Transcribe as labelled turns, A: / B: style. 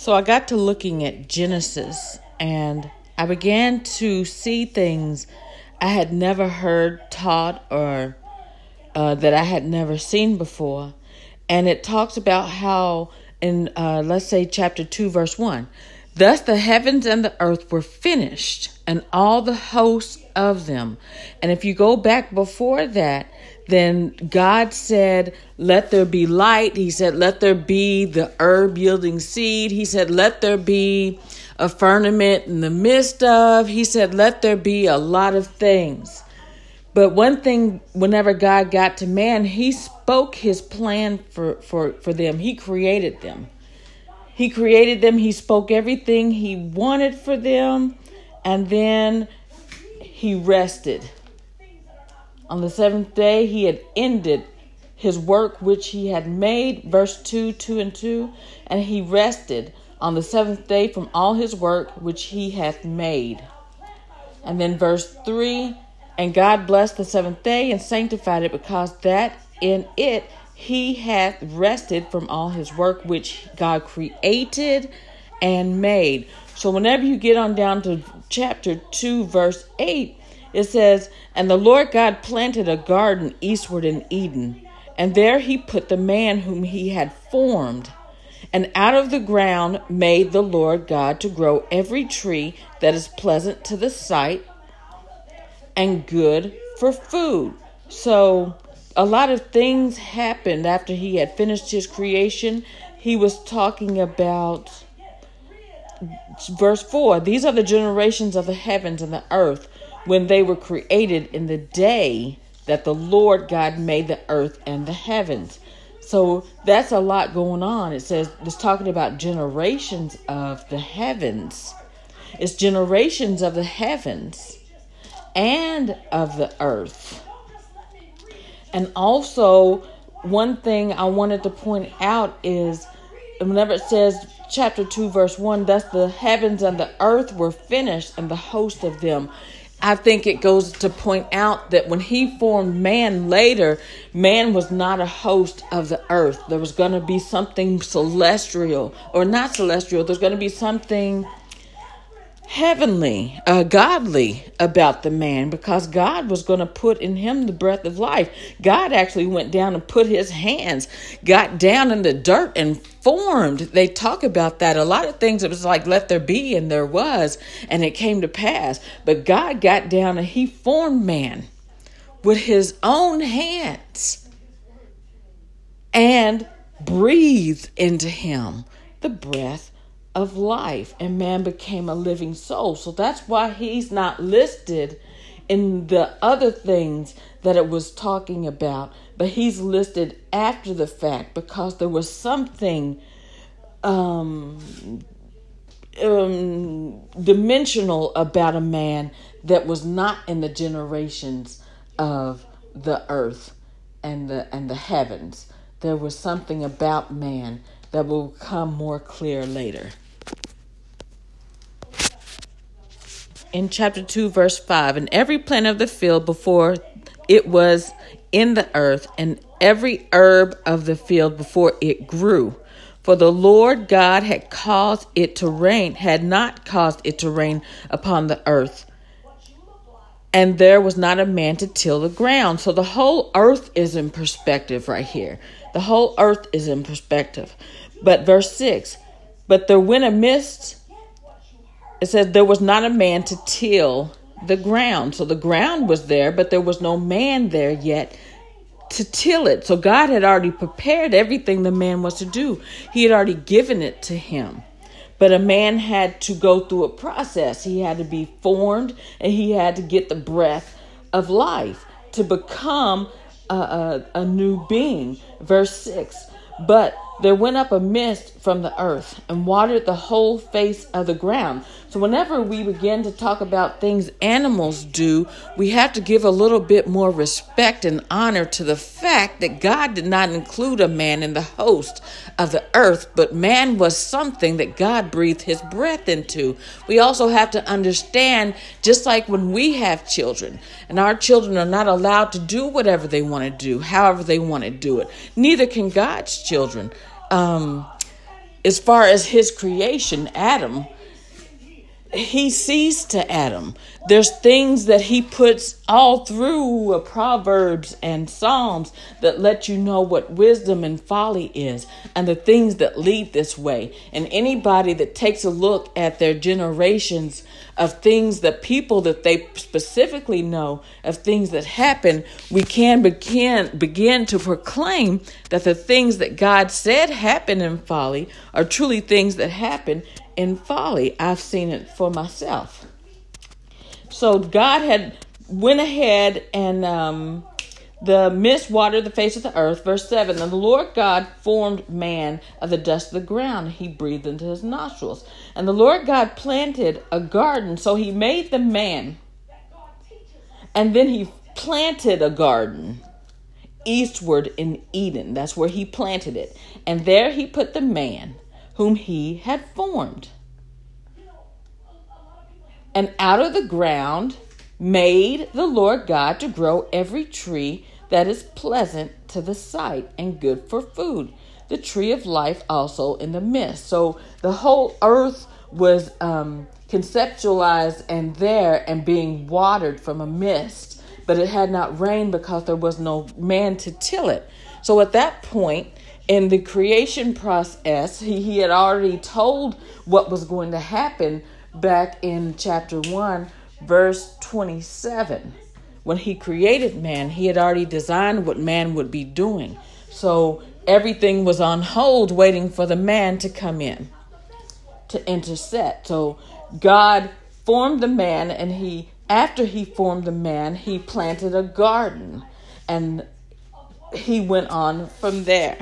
A: So I got to looking at Genesis and I began to see things I had never heard taught or uh, that I had never seen before. And it talks about how, in uh, let's say chapter 2, verse 1, thus the heavens and the earth were finished, and all the hosts of them. And if you go back before that, then God said, Let there be light. He said, Let there be the herb yielding seed. He said, Let there be a firmament in the midst of. He said, Let there be a lot of things. But one thing, whenever God got to man, he spoke his plan for, for, for them, he created them. He created them, he spoke everything he wanted for them, and then he rested. On the seventh day, he had ended his work which he had made, verse 2, 2 and 2, and he rested on the seventh day from all his work which he hath made. And then verse 3 And God blessed the seventh day and sanctified it, because that in it he hath rested from all his work which God created and made. So whenever you get on down to chapter 2, verse 8, it says, And the Lord God planted a garden eastward in Eden, and there he put the man whom he had formed. And out of the ground made the Lord God to grow every tree that is pleasant to the sight and good for food. So, a lot of things happened after he had finished his creation. He was talking about verse 4 These are the generations of the heavens and the earth when they were created in the day that the Lord God made the earth and the heavens. So that's a lot going on. It says it's talking about generations of the heavens. It's generations of the heavens and of the earth. And also, one thing I wanted to point out is whenever it says chapter 2, verse 1, thus the heavens and the earth were finished, and the host of them. I think it goes to point out that when he formed man later, man was not a host of the earth. There was going to be something celestial, or not celestial, there's going to be something heavenly, uh, godly about the man because God was going to put in him the breath of life. God actually went down and put his hands, got down in the dirt and formed. They talk about that. A lot of things, it was like, let there be, and there was, and it came to pass. But God got down and he formed man with his own hands and breathed into him the breath of life, and man became a living soul. So that's why he's not listed in the other things that it was talking about, but he's listed after the fact because there was something um, um, dimensional about a man that was not in the generations of the earth and the and the heavens. There was something about man that will come more clear later. in chapter 2, verse 5 And every plant of the field before it was in the earth, and every herb of the field before it grew. For the Lord God had caused it to rain, had not caused it to rain upon the earth. And there was not a man to till the ground. So the whole earth is in perspective right here. The whole earth is in perspective. But verse 6 But there went a mist it says there was not a man to till the ground. So the ground was there, but there was no man there yet to till it. So God had already prepared everything the man was to do, He had already given it to him. But a man had to go through a process. He had to be formed and he had to get the breath of life to become a, a, a new being. Verse 6 But there went up a mist from the earth and watered the whole face of the ground. So, whenever we begin to talk about things animals do, we have to give a little bit more respect and honor to the fact that God did not include a man in the host of the earth, but man was something that God breathed his breath into. We also have to understand just like when we have children, and our children are not allowed to do whatever they want to do, however they want to do it, neither can God's children um, as far as his creation, Adam, he sees to Adam. There's things that he puts all through uh, Proverbs and Psalms that let you know what wisdom and folly is and the things that lead this way. And anybody that takes a look at their generations of things that people that they specifically know of things that happen, we can begin begin to proclaim that the things that God said happen in folly are truly things that happen in folly. I've seen it for myself. So God had went ahead and um, the mist watered the face of the earth. Verse 7 And the Lord God formed man of the dust of the ground. He breathed into his nostrils. And the Lord God planted a garden. So he made the man. And then he planted a garden eastward in Eden. That's where he planted it. And there he put the man whom he had formed. And out of the ground made the Lord God to grow every tree that is pleasant to the sight and good for food, the tree of life also in the midst. So the whole earth was um, conceptualized and there and being watered from a mist, but it had not rained because there was no man to till it. So at that point, in the creation process, he, he had already told what was going to happen back in chapter 1, verse 27. When he created man, he had already designed what man would be doing. So everything was on hold, waiting for the man to come in to intersect. So God formed the man, and he, after he formed the man, he planted a garden. And he went on from there.